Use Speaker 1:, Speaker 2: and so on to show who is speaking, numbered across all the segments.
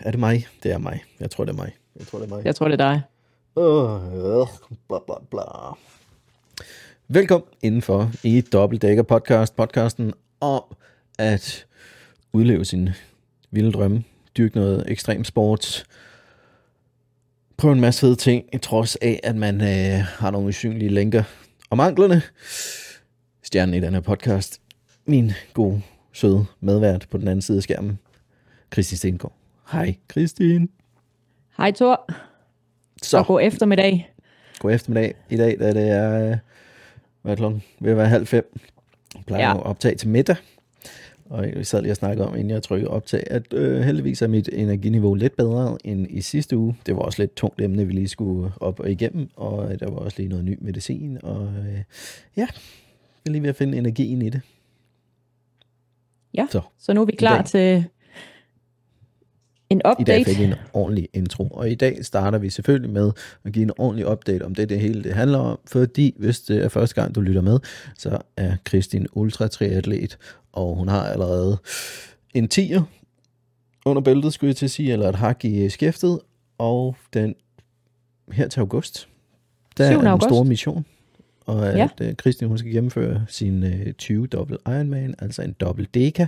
Speaker 1: Er det mig? Det er mig. Jeg tror, det er mig. Jeg tror, det er mig.
Speaker 2: Jeg tror, det er dig.
Speaker 1: Uh, bla, bla, bla. Velkommen indenfor i Dobbeltdækker podcast, podcasten om at udleve sin vilde drømme, dyrke noget ekstrem sport, prøve en masse fede ting, trods af, at man øh, har nogle usynlige lænker og manglerne. Stjernen i den her podcast, min gode, søde medvært på den anden side af skærmen, Kristin Stengård. Hej, Kristin.
Speaker 2: Hej Thor,
Speaker 1: Så,
Speaker 2: og god eftermiddag.
Speaker 1: god eftermiddag. I dag da det er, øh, hvad er klokken? Ved at være halv fem. Jeg plejer
Speaker 2: Ja.
Speaker 1: at optage til middag. Og vi sad lige og snakkede om, inden jeg trykkede optag, at øh, heldigvis er mit energiniveau lidt bedre end i sidste uge. Det var også lidt tungt emne, vi lige skulle op og igennem, og øh, der var også lige noget ny medicin, og øh, ja, jeg er lige ved at finde energien i det.
Speaker 2: Ja,
Speaker 1: Så,
Speaker 2: så nu er vi klar til en
Speaker 1: I dag
Speaker 2: update.
Speaker 1: fik vi en ordentlig intro, og i dag starter vi selvfølgelig med at give en ordentlig update om det, det hele det handler om, fordi hvis det er første gang, du lytter med, så er Kristin ultra triatlet, og hun har allerede en 10'er under bæltet, skulle jeg til at sige, eller et hak i skæftet, og den her til august, der
Speaker 2: 7.
Speaker 1: er den
Speaker 2: august.
Speaker 1: store mission, og at
Speaker 2: Ja.
Speaker 1: ja. Kristin hun skal gennemføre sin øh, 20 dobbelt Ironman, altså en dobbelt deka,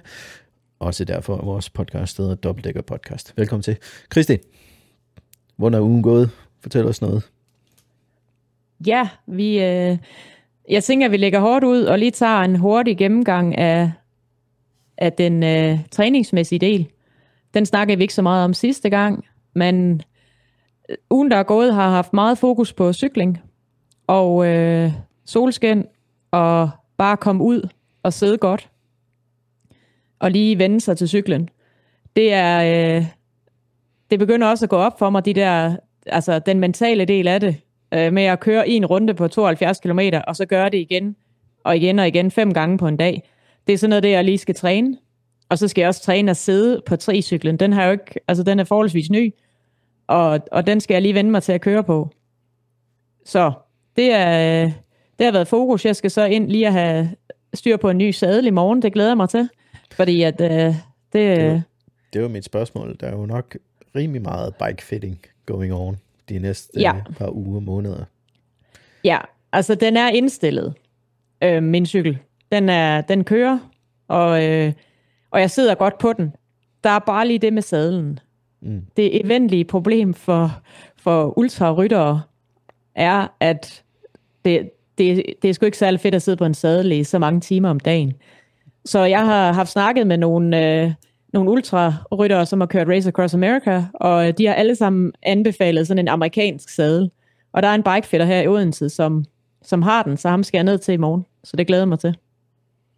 Speaker 1: også derfor er vores podcast hedder Dobbeltdækker Podcast. Velkommen til. Kristin, hvordan er ugen gået? Fortæl os noget.
Speaker 2: Ja, vi, øh, jeg tænker, at vi lægger hårdt ud og lige tager en hurtig gennemgang af, af den øh, træningsmæssige del. Den snakkede vi ikke så meget om sidste gang, men øh, ugen, der er gået, har haft meget fokus på cykling og øh, solskin og bare komme ud og sidde godt og lige vende sig til cyklen. Det er øh, det begynder også at gå op for mig, de der, altså den mentale del af det, øh, med at køre en runde på 72 km, og så gøre det igen, og igen og igen, fem gange på en dag. Det er sådan noget, det jeg lige skal træne. Og så skal jeg også træne at sidde på tricyklen. Den har jo ikke, altså den er forholdsvis ny, og, og den skal jeg lige vende mig til at køre på. Så det, er, øh, det har været fokus. Jeg skal så ind lige at have styr på en ny sadel i morgen. Det glæder jeg mig til. Fordi at øh, det,
Speaker 1: Det
Speaker 2: øh,
Speaker 1: var, det var mit spørgsmål. Der er jo nok rimelig meget bike fitting going on de næste
Speaker 2: ja.
Speaker 1: par uger og måneder.
Speaker 2: Ja, altså den er indstillet, øh, min cykel. Den, er, den kører, og, øh, og jeg sidder godt på den. Der er bare lige det med sadlen.
Speaker 1: Mm.
Speaker 2: Det eventlige problem for, for ultraryttere er, at det, det, det er sgu ikke særlig fedt at sidde på en sadel i så mange timer om dagen. Så jeg har haft snakket med nogle, øh, nogle ultraryttere, som har kørt Race Across America, og de har alle sammen anbefalet sådan en amerikansk sadel. Og der er en bikefitter her i Odense, som, som har den, så ham skal jeg ned til i morgen. Så det glæder jeg mig til.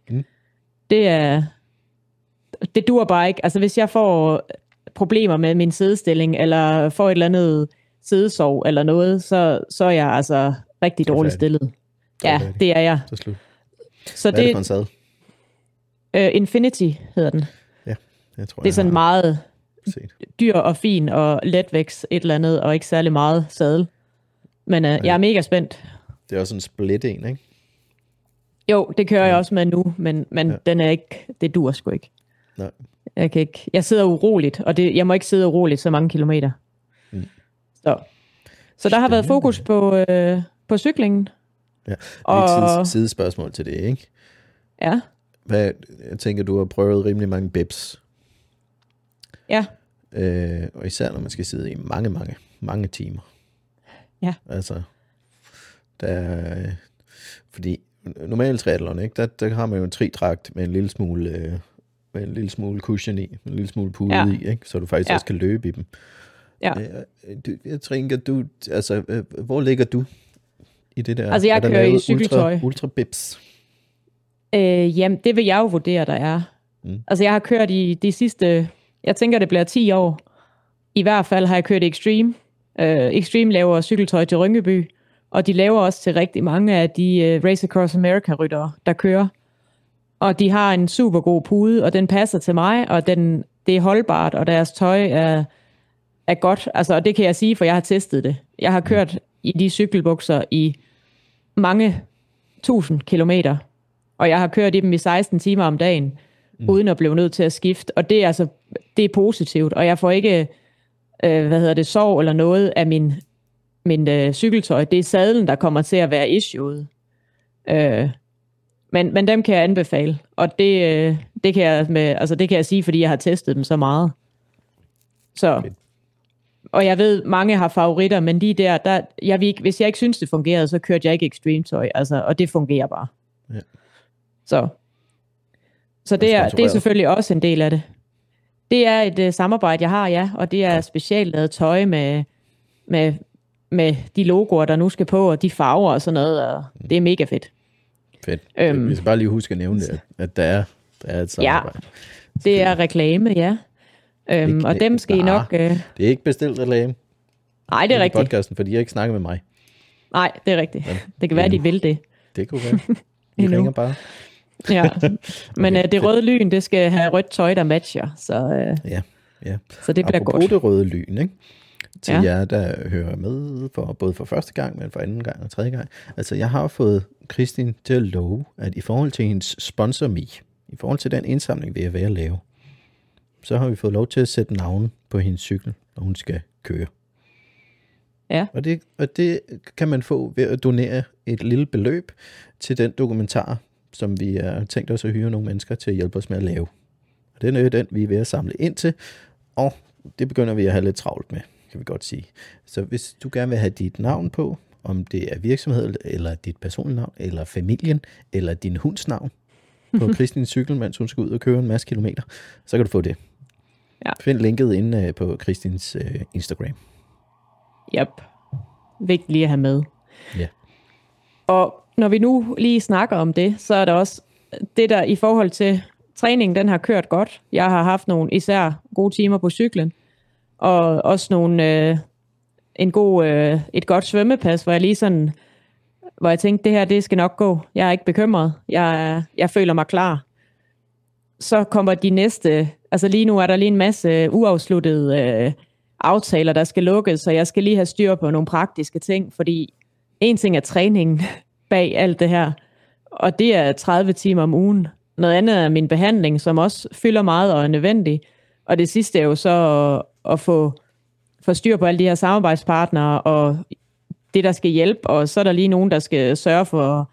Speaker 1: Mm.
Speaker 2: Det er... Det dur bare ikke. Altså hvis jeg får problemer med min sædestilling, eller får et eller andet sædesov eller noget, så, så er jeg altså rigtig dårligt stillet. Ja, det er jeg.
Speaker 1: Så slut.
Speaker 2: Så
Speaker 1: Hvad er det for
Speaker 2: det,
Speaker 1: en sad?
Speaker 2: Uh, Infinity hedder den.
Speaker 1: Jeg tror,
Speaker 2: Det er sådan meget
Speaker 1: set.
Speaker 2: dyr og fin og letvækst et eller andet, og ikke særlig meget sadel. Men uh, jeg er mega spændt.
Speaker 1: Det er også en split en, ikke?
Speaker 2: Jo, det kører jeg også med nu, men, men ja.
Speaker 1: Ja.
Speaker 2: den er ikke, det dur sgu ikke.
Speaker 1: Nej.
Speaker 2: Jeg, kan ikke. jeg sidder uroligt, og det, jeg må ikke sidde uroligt så mange kilometer.
Speaker 1: Mm.
Speaker 2: Så. så der har været
Speaker 1: Spændende.
Speaker 2: fokus på, øh, på cyklingen.
Speaker 1: Ja.
Speaker 2: Og-
Speaker 1: Og... Et sidespørgsmål til det, ikke?
Speaker 2: Ja,
Speaker 1: Hvad, jeg tænker, du har prøvet rimelig mange bips.
Speaker 2: ja,
Speaker 1: Øh, og især når man skal sidde i mange, mange, mange timer.
Speaker 2: Ja.
Speaker 1: Altså, der, er- fordi normalt triathlon, ikke? Der, der har man jo en tridragt med en lille smule, øh, med en lille smule cushion i, en lille smule pude
Speaker 2: Ja.
Speaker 1: i, ikke? Så du faktisk
Speaker 2: Ja.
Speaker 1: også kan løbe i dem.
Speaker 2: ja.
Speaker 1: Øh, du, jeg tænker, du, altså, øh, hvor ligger du i det der?
Speaker 2: Altså, jeg
Speaker 1: Er
Speaker 2: kører i cykeltøj.
Speaker 1: Ultra, ultra bips.
Speaker 2: Øh, jamen, det vil jeg jo vurdere, der er. Mm.
Speaker 1: Mm.
Speaker 2: Altså, jeg har kørt i de sidste, jeg tænker, det bliver 10 år. I hvert fald har jeg kørt Extreme. Øh, Extreme laver cykeltøj til Rynkeby, og de laver også til rigtig mange af de uh, Race Across America-ryttere, der kører. Og de har en super god pude, og den passer til mig, og den, det er holdbart, og deres tøj er, er godt. Altså, og det kan jeg sige, for jeg har testet det. Jeg har kørt i de cykelbukser i mange tusind kilometer, og jeg har kørt i dem i 16 timer om dagen, mm. uden at blive nødt til at skifte. Og det er altså, det er positivt, og jeg får ikke øh, hvad hedder det, sov eller noget af min, min øh, cykeltøj. Det er sadlen, der kommer til at være issueet. Øh, men, men dem kan jeg anbefale, og det, øh, det, kan jeg med, altså det kan jeg sige, fordi jeg har testet dem så meget. Så, og jeg ved, mange har favoritter, men lige der, der jeg hvis jeg ikke synes, det fungerede, så kørte jeg ikke extreme tøj, altså, og det fungerer bare.
Speaker 1: Ja.
Speaker 2: Så, så det, er, det er selvfølgelig også en del af det. Det er et uh, samarbejde, jeg har, ja, og det er specielt lavet tøj med, med, med de logoer, der nu skal på, og de farver og sådan noget, og det er mega fedt.
Speaker 1: Fedt. Øhm, Vi skal bare lige huske at nævne det, at der er, der er et samarbejde.
Speaker 2: Ja, det er reklame, ja. Øhm, ikke, og dem skal I nok... Øh...
Speaker 1: Det er ikke bestilt reklame.
Speaker 2: Nej, det er rigtigt.
Speaker 1: podcasten, for de har ikke snakket med mig.
Speaker 2: Nej, det er rigtigt. Men, det kan være, de vil det.
Speaker 1: Det kunne være. I ringer bare.
Speaker 2: Ja, men okay, øh, det røde lyn, det skal have rødt tøj, der matcher. Så, øh,
Speaker 1: ja, ja.
Speaker 2: så det bliver Apropos godt.
Speaker 1: det røde lyn, ikke? til ja. jer, der hører med, for, både for første gang, men for anden gang og tredje gang. Altså, jeg har fået Kristin til at love, at i forhold til hendes sponsor me, i forhold til den indsamling, vi er ved at lave, så har vi fået lov til at sætte navn på hendes cykel, når hun skal køre.
Speaker 2: Ja.
Speaker 1: Og det, og det kan man få ved at donere et lille beløb til den dokumentar, som vi har tænkt os at hyre nogle mennesker til at hjælpe os med at lave. Og det er den, vi er ved at samle ind til, og det begynder vi at have lidt travlt med kan vi godt sige. Så hvis du gerne vil have dit navn på, om det er virksomhed, eller dit personlige navn, eller familien, eller din hunds navn, på Kristins cykel, mens hun skal ud og køre en masse kilometer, så kan du få det.
Speaker 2: Ja.
Speaker 1: Find linket inde øh, på Kristins uh, Instagram.
Speaker 2: Yep. Vigtigt lige at have med.
Speaker 1: Ja.
Speaker 2: Og når vi nu lige snakker om det, så er der også det der i forhold til træningen, den har kørt godt. Jeg har haft nogle især gode timer på cyklen og også nogle, øh, en god, øh, et godt svømmepas, hvor jeg lige sådan, hvor jeg tænkte, det her, det skal nok gå. Jeg er ikke bekymret. Jeg, jeg føler mig klar. Så kommer de næste, altså lige nu er der lige en masse uafsluttede øh, aftaler, der skal lukkes, så jeg skal lige have styr på nogle praktiske ting, fordi en ting er træningen bag alt det her, og det er 30 timer om ugen. Noget andet er min behandling, som også fylder meget og er nødvendig. Og det sidste er jo så at få, få styr på alle de her samarbejdspartnere, og det, der skal hjælpe, og så er der lige nogen, der skal sørge for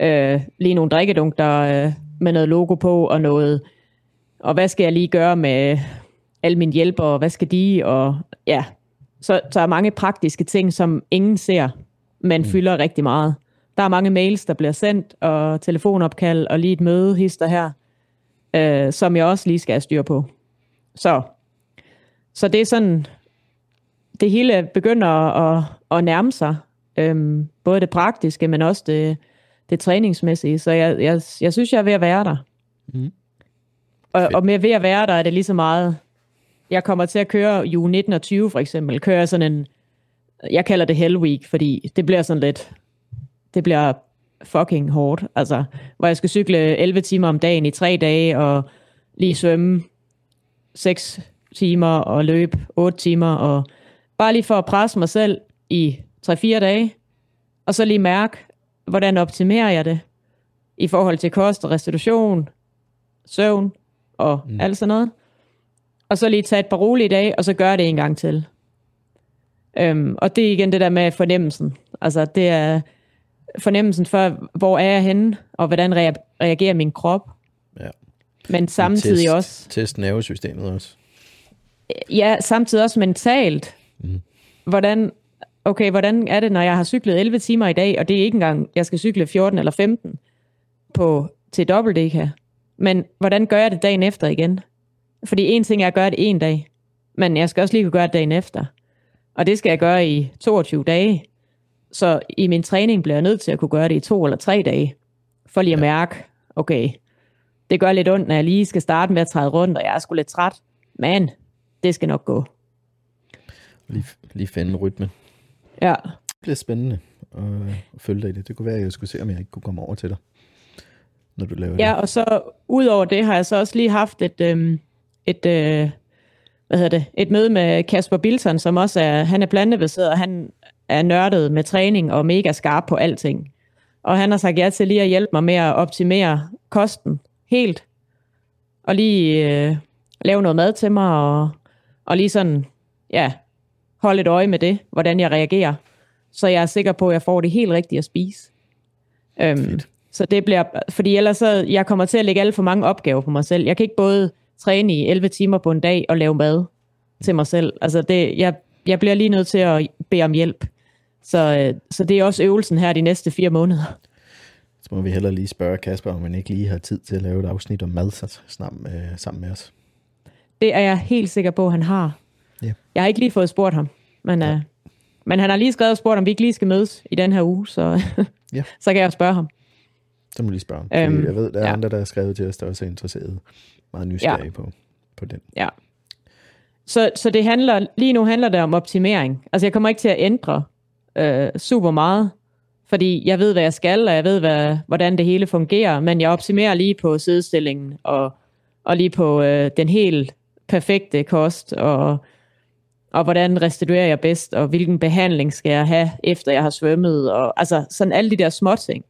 Speaker 2: øh, lige nogle drikkedunk, der øh, med noget logo på, og noget, og hvad skal jeg lige gøre med alle mine hjælpere, og hvad skal de, og ja, så, så er mange praktiske ting, som ingen ser, men mm. fylder rigtig meget. Der er mange mails, der bliver sendt, og telefonopkald, og lige et møde, hister her, øh, som jeg også lige skal have styr på. Så så det er sådan, det hele begynder at, at nærme sig. Øhm, både det praktiske, men også det, det træningsmæssige. Så jeg, jeg, jeg synes, jeg er ved at være der. Mm. Og, og med ved at være der, er det lige så meget... Jeg kommer til at køre ju 19 og 20 for eksempel. Kører sådan en... Jeg kalder det Hell Week, fordi det bliver sådan lidt... Det bliver fucking hårdt. Altså, hvor jeg skal cykle 11 timer om dagen i tre dage, og lige svømme 6 timer og løbe 8 timer, og bare lige for at presse mig selv i 3-4 dage, og så lige mærke, hvordan optimerer jeg det i forhold til kost og restitution, søvn og mm. alt sådan noget. Og så lige tage et par rolige dage, og så gøre det en gang til. Øhm, og det er igen det der med fornemmelsen. Altså det er fornemmelsen for, hvor er jeg henne, og hvordan reagerer min krop.
Speaker 1: Ja.
Speaker 2: Men samtidig test, også...
Speaker 1: Test nervesystemet også
Speaker 2: ja, samtidig også mentalt. Mm. Hvordan, okay, hvordan er det, når jeg har cyklet 11 timer i dag, og det er ikke engang, jeg skal cykle 14 eller 15 på, til dobbeltdækker. Men hvordan gør jeg det dagen efter igen? Fordi en ting er at gøre det en dag, men jeg skal også lige kunne gøre det dagen efter. Og det skal jeg gøre i 22 dage. Så i min træning bliver jeg nødt til at kunne gøre det i to eller tre dage, for lige at mærke, okay, det gør lidt ondt, når jeg lige skal starte med at træde rundt, og jeg er sgu lidt træt. Men det skal nok gå.
Speaker 1: Lige, lige finde rytme.
Speaker 2: Ja.
Speaker 1: Det bliver spændende at, følge dig i det. Det kunne være, at jeg skulle se, om jeg ikke kunne komme over til dig, når du laver
Speaker 2: ja,
Speaker 1: det.
Speaker 2: Ja, og så ud over det har jeg så også lige haft et, øhm, et, øh, hvad hedder det, et møde med Kasper Bilton, som også er, han er plantebaseret, og han er nørdet med træning og mega skarp på alting. Og han har sagt ja til lige at hjælpe mig med at optimere kosten helt. Og lige øh, lave noget mad til mig, og og lige sådan ja, holde et øje med det, hvordan jeg reagerer. Så jeg er sikker på, at jeg får det helt rigtigt at spise. Øhm, så det bliver, fordi ellers så, jeg kommer til at lægge alt for mange opgaver på mig selv. Jeg kan ikke både træne i 11 timer på en dag og lave mad til mig selv. Altså det, jeg, jeg bliver lige nødt til at bede om hjælp. Så, øh, så det er også øvelsen her de næste fire måneder.
Speaker 1: Så må vi heller lige spørge Kasper, om han ikke lige har tid til at lave et afsnit om mad sammen, øh, sammen med os.
Speaker 2: Det er jeg helt sikker på, at han har.
Speaker 1: Ja.
Speaker 2: Jeg har ikke lige fået spurgt ham, men, ja. øh, men han har lige skrevet og spurgt, om vi ikke lige skal mødes i den her uge, så,
Speaker 1: ja.
Speaker 2: så kan jeg spørge ham.
Speaker 1: Så må du lige spørge ham. Øhm, jeg ved, der er ja. andre, der har skrevet til os, der også er interesseret. Meget nysgerrige ja. på, på den.
Speaker 2: Ja. Så, så det handler, lige nu handler det om optimering. Altså jeg kommer ikke til at ændre øh, super meget, fordi jeg ved, hvad jeg skal, og jeg ved, hvad, hvordan det hele fungerer, men jeg optimerer lige på sidestillingen, og, og lige på øh, den helt perfekte kost, og, og hvordan restituerer jeg bedst, og hvilken behandling skal jeg have, efter jeg har svømmet, og altså sådan alle de der små ting,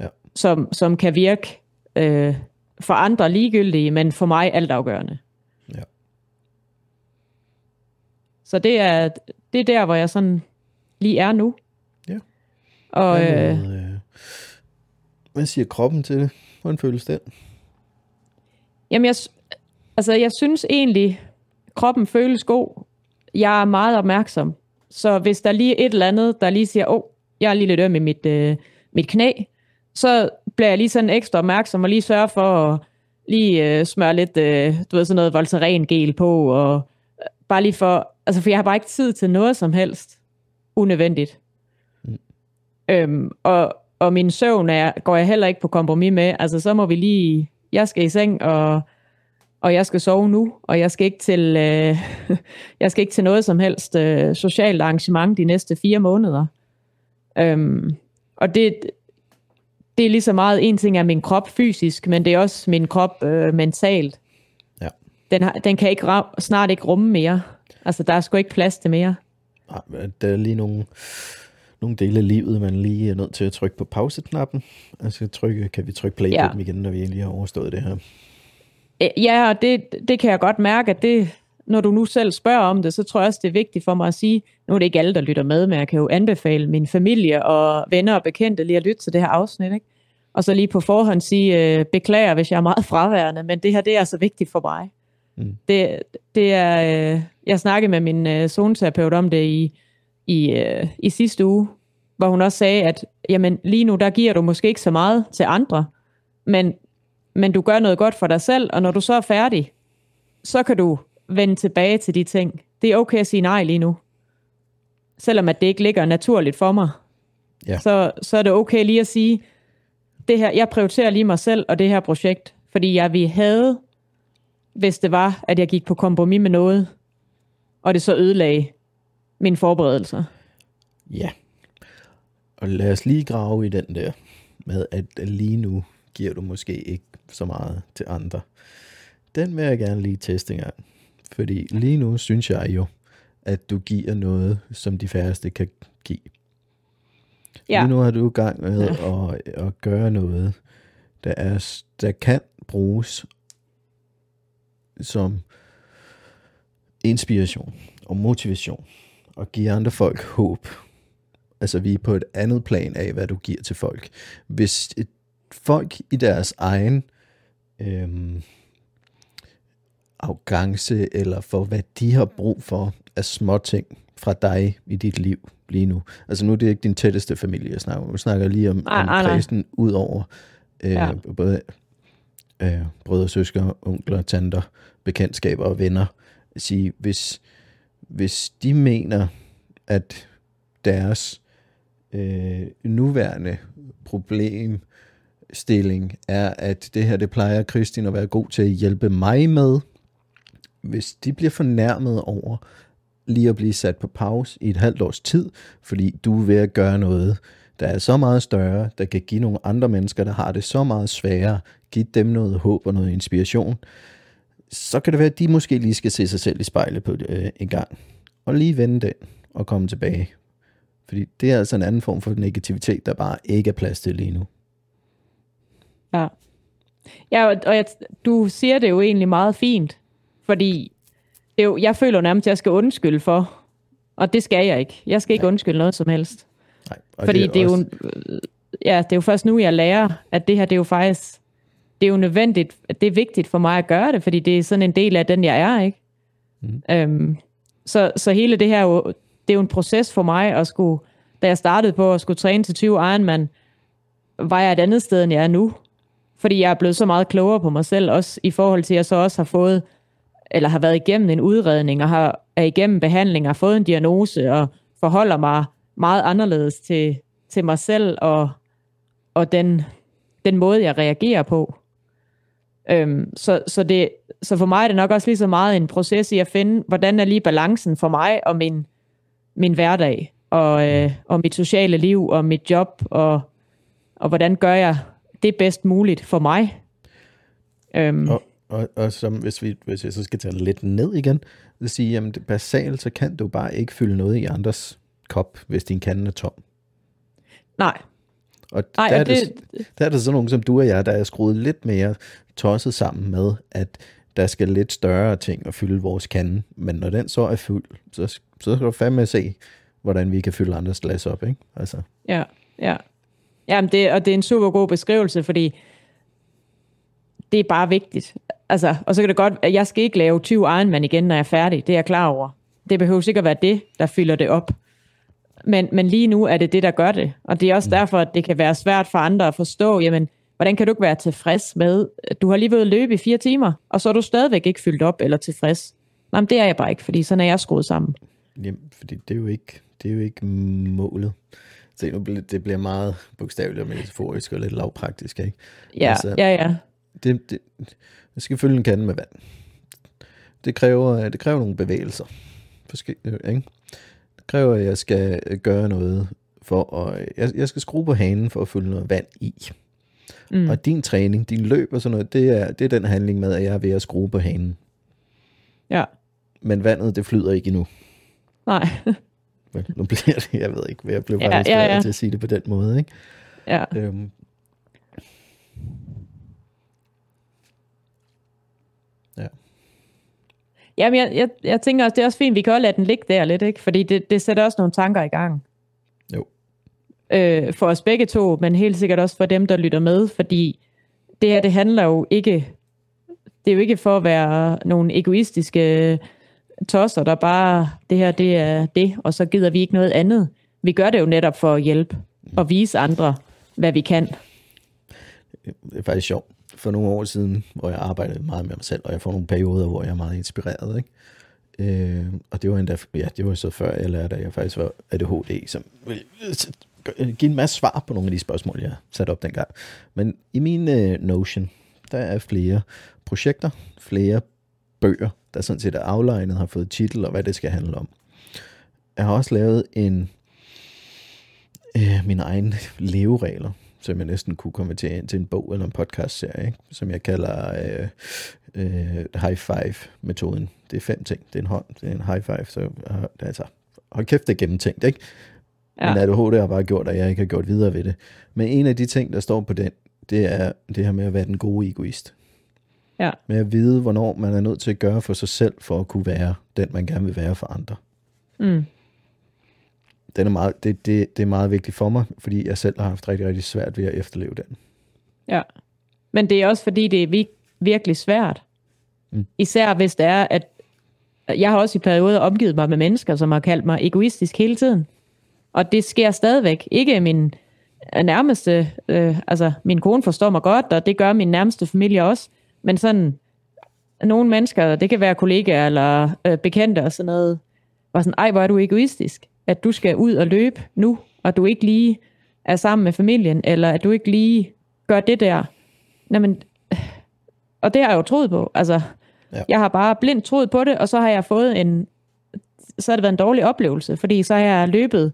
Speaker 1: ja.
Speaker 2: som, som kan virke øh, for andre ligegyldige, men for mig altafgørende.
Speaker 1: Ja.
Speaker 2: Så det er, det er der, hvor jeg sådan lige er nu.
Speaker 1: Ja.
Speaker 2: Og,
Speaker 1: hvad,
Speaker 2: øh,
Speaker 1: øh, hvad siger kroppen til det? Hvordan føles den?
Speaker 2: Jamen, jeg, altså, jeg synes egentlig, kroppen føles god. Jeg er meget opmærksom. Så hvis der lige er et eller andet, der lige siger, åh, oh, jeg er lige lidt øm i mit, øh, mit knæ, så bliver jeg lige sådan ekstra opmærksom og lige sørge for at lige øh, smøre lidt, øh, du ved, sådan noget Voltaren gel på, og øh, bare lige for, altså for jeg har bare ikke tid til noget som helst unødvendigt. Mm. Øhm, og, og min søvn er, går jeg heller ikke på kompromis med. Altså, så må vi lige... Jeg skal i seng, og, og jeg skal sove nu, og jeg skal ikke til, øh, jeg skal ikke til noget som helst øh, socialt arrangement de næste fire måneder. Øhm, og det, det er lige så meget, en ting er min krop fysisk, men det er også min krop øh, mentalt.
Speaker 1: Ja.
Speaker 2: Den, har, den kan ikke snart ikke rumme mere. Altså, der er sgu ikke plads til mere.
Speaker 1: Nej, der er lige nogle, nogle dele af livet, man lige er nødt til at trykke på pauseknappen. Altså, trykke, kan vi trykke play ja. på dem igen, når vi egentlig har overstået det her?
Speaker 2: Ja, og det, det kan jeg godt mærke, at det, når du nu selv spørger om det, så tror jeg også, det er vigtigt for mig at sige, nu er det ikke alle, der lytter med, men jeg kan jo anbefale min familie og venner og bekendte lige at lytte til det her afsnit, ikke? Og så lige på forhånd sige, øh, beklager, hvis jeg er meget fraværende, men det her, det er altså vigtigt for mig. Mm. Det, det er, øh, jeg snakkede med min øh, zoneterapeut om det i, i, øh, i sidste uge, hvor hun også sagde, at jamen, lige nu der giver du måske ikke så meget til andre, men, men du gør noget godt for dig selv, og når du så er færdig, så kan du vende tilbage til de ting. Det er okay at sige nej lige nu. Selvom at det ikke ligger naturligt for mig.
Speaker 1: Ja.
Speaker 2: Så, så er det okay lige at sige, det her, jeg prioriterer lige mig selv og det her projekt, fordi jeg vil have, hvis det var, at jeg gik på kompromis med noget, og det så ødelagde mine forberedelser.
Speaker 1: Ja. Og lad os lige grave i den der med, at lige nu giver du måske ikke så meget til andre. Den vil jeg gerne lige teste en gang. Fordi lige nu synes jeg jo, at du giver noget, som de færreste kan give. Ja. Lige nu er du i gang med ja. at, at gøre noget, der, er, der kan bruges som inspiration og motivation og give andre folk håb. Altså vi er på et andet plan af, hvad du giver til folk. Hvis et, folk i deres egen øhm, arrogance eller for hvad de har brug for af små ting fra dig i dit liv lige nu. Altså nu er det ikke din tætteste familie, jeg snakker om. Jeg snakker lige om, ah, om ah, kredsen ud over øh, ja. både øh, brødre, søskere, onkler, tanter, bekendtskaber og venner. Sige, hvis, hvis de mener, at deres øh, nuværende problemstilling er, at det her, det plejer Kristin at være god til at hjælpe mig med, hvis de bliver fornærmet over lige at blive sat på pause i et halvt års tid, fordi du er ved at gøre noget, der er så meget større, der kan give nogle andre mennesker, der har det så meget sværere, give dem noget håb og noget inspiration, så kan det være, at de måske lige skal se sig selv i spejlet på øh, en gang, og lige vende den og komme tilbage. Fordi det er altså en anden form for negativitet, der bare ikke er plads til lige nu.
Speaker 2: Ja. Ja, og jeg, du siger det jo egentlig meget fint, fordi det jo, jeg føler nærmest, at jeg skal undskylde for, og det skal jeg ikke. Jeg skal ikke undskylde noget som helst.
Speaker 1: Nej,
Speaker 2: Fordi det er, det er
Speaker 1: også,
Speaker 2: jo, ja, det er jo først nu, jeg lærer, at det her, det er jo faktisk, det er jo nødvendigt, det er vigtigt for mig at gøre det, fordi det er sådan en del af den, jeg er, ikke? Mm. Øhm, så, så hele det her, jo, det er jo en proces for mig at skulle, da jeg startede på at skulle træne til 20 Ironman, var jeg et andet sted, end jeg er nu. Fordi jeg er blevet så meget klogere på mig selv, også i forhold til, at jeg så også har fået, eller har været igennem en udredning, og har, er igennem behandling, har fået en diagnose, og forholder mig meget anderledes til, til mig selv, og, og den, den måde, jeg reagerer på. Øhm, så, så, det, så for mig er det nok også lige så meget en proces i at finde, hvordan er lige balancen for mig og min, min hverdag, og, øh, og mit sociale liv, og mit job, og, og hvordan gør jeg det bedst muligt for mig. Øhm,
Speaker 1: og, og, og som, hvis, vi, hvis jeg så skal tage lidt ned igen, så sige, jamen basalt, så kan du bare ikke fylde noget i andres kop, hvis din kande er tom.
Speaker 2: nej,
Speaker 1: Og
Speaker 2: Nej,
Speaker 1: der, er det,
Speaker 2: det-
Speaker 1: der er det sådan nogen som du og jeg, der er skruet lidt mere tosset sammen med, at der skal lidt større ting at fylde vores kande. Men når den så er fuld, så, så skal du fandme se, hvordan vi kan fylde andres glas op. Ikke? Altså,
Speaker 2: Ja, ja. Jamen det, og det er en super god beskrivelse, fordi det er bare vigtigt. Altså, og så kan det godt, at jeg skal ikke lave 20 Ironman igen, når jeg er færdig. Det er jeg klar over. Det behøver sikkert være det, der fylder det op. Men, men lige nu er det det, der gør det. Og det er også derfor, at det kan være svært for andre at forstå, jamen, hvordan kan du ikke være tilfreds med, at du har lige været løbe i fire timer, og så er du stadigvæk ikke fyldt op eller tilfreds. Nej, men det er jeg bare ikke, fordi sådan er jeg skruet sammen.
Speaker 1: jamen, fordi det er jo ikke, det er jo ikke målet. Se, nu bliver, det bliver meget bogstaveligt og metaforisk og lidt lavpraktisk. Ikke?
Speaker 2: Ja,
Speaker 1: Altså-
Speaker 2: ja, ja.
Speaker 1: det, det, jeg skal fylde en kande med vand. Det kræver, det kræver nogle bevægelser. Forske, øh, ikke? Kræver, at jeg skal gøre noget for at... Jeg, jeg skal skrue på hanen for at fylde noget vand i. Mm. Og din træning, din løb og sådan noget, det er, det er den handling med, at jeg er ved at skrue på hanen.
Speaker 2: Ja,
Speaker 1: Men vandet, det flyder ikke endnu.
Speaker 2: nej.
Speaker 1: Men nu bliver det, jeg ved ikke, jeg blev
Speaker 2: ja,
Speaker 1: ja,
Speaker 2: ja.
Speaker 1: til at sige det på den måde. Ikke?
Speaker 2: Ja.
Speaker 1: Øhm. Ja.
Speaker 2: Jamen, jeg, jeg, jeg tænker også, det er også fint, vi kan også lade den ligge der lidt, ikke? Fordi det, det sætter også nogle tanker i gang.
Speaker 1: Jo.
Speaker 2: Øh, for os begge to, men helt sikkert også for dem, der lytter med, fordi det her, det handler jo ikke, det er jo ikke for at være nogle egoistiske tosser, der bare, det her, det er det, og så gider vi ikke noget andet. Vi gør det jo netop for at hjælpe og vise andre, hvad vi kan.
Speaker 1: det er faktisk sjovt. For nogle år siden, hvor jeg arbejdede meget med mig selv, og jeg får nogle perioder, hvor jeg er meget inspireret. Ikke? Øh, og det var endda, ja, det var så før jeg lærte, at jeg faktisk var ADHD, som øh, give en masse svar på nogle af de spørgsmål, jeg satte op dengang. Men i min øh, Notion, der er flere projekter, flere bøger, der sådan set er aflegnet, har fået titel og hvad det skal handle om. Jeg har også lavet en øh, mine egne leveregler, som jeg næsten kunne konvertere ind til en bog eller en podcast-serie, ikke? som jeg kalder øh, øh, high five-metoden. Det er fem ting. Det er en hånd, det er en high five, så øh, altså, hold kæft, det er gennemtænkt, ikke? Ja. Men ADHD har bare gjort, at jeg ikke har gjort videre ved det. Men en af de ting, der står på den, det er det her med at være den gode egoist.
Speaker 2: Ja.
Speaker 1: Med at vide, hvornår man er nødt til at gøre for sig selv, for at kunne være den, man gerne vil være for andre.
Speaker 2: Mm.
Speaker 1: Den er meget, det, det, det er meget vigtigt for mig, fordi jeg selv har haft rigtig, rigtig svært ved at efterleve den.
Speaker 2: Ja. Men det er også fordi, det er vir- virkelig svært. Mm. Især hvis det er, at jeg har også i perioder omgivet mig med mennesker, som har kaldt mig egoistisk hele tiden. Og det sker stadigvæk. Ikke min nærmeste, øh, altså min kone forstår mig godt, og det gør min nærmeste familie også. Men sådan, nogle mennesker, det kan være kollegaer eller øh, bekendte og sådan noget, var sådan, ej, hvor er du egoistisk, at du skal ud og løbe nu, og du ikke lige er sammen med familien, eller at du ikke lige gør det der. Jamen, og det har jeg jo troet på. Altså,
Speaker 1: Ja.
Speaker 2: jeg har bare blindt troet på det, og så har jeg fået en, så har det været en dårlig oplevelse, fordi så har jeg løbet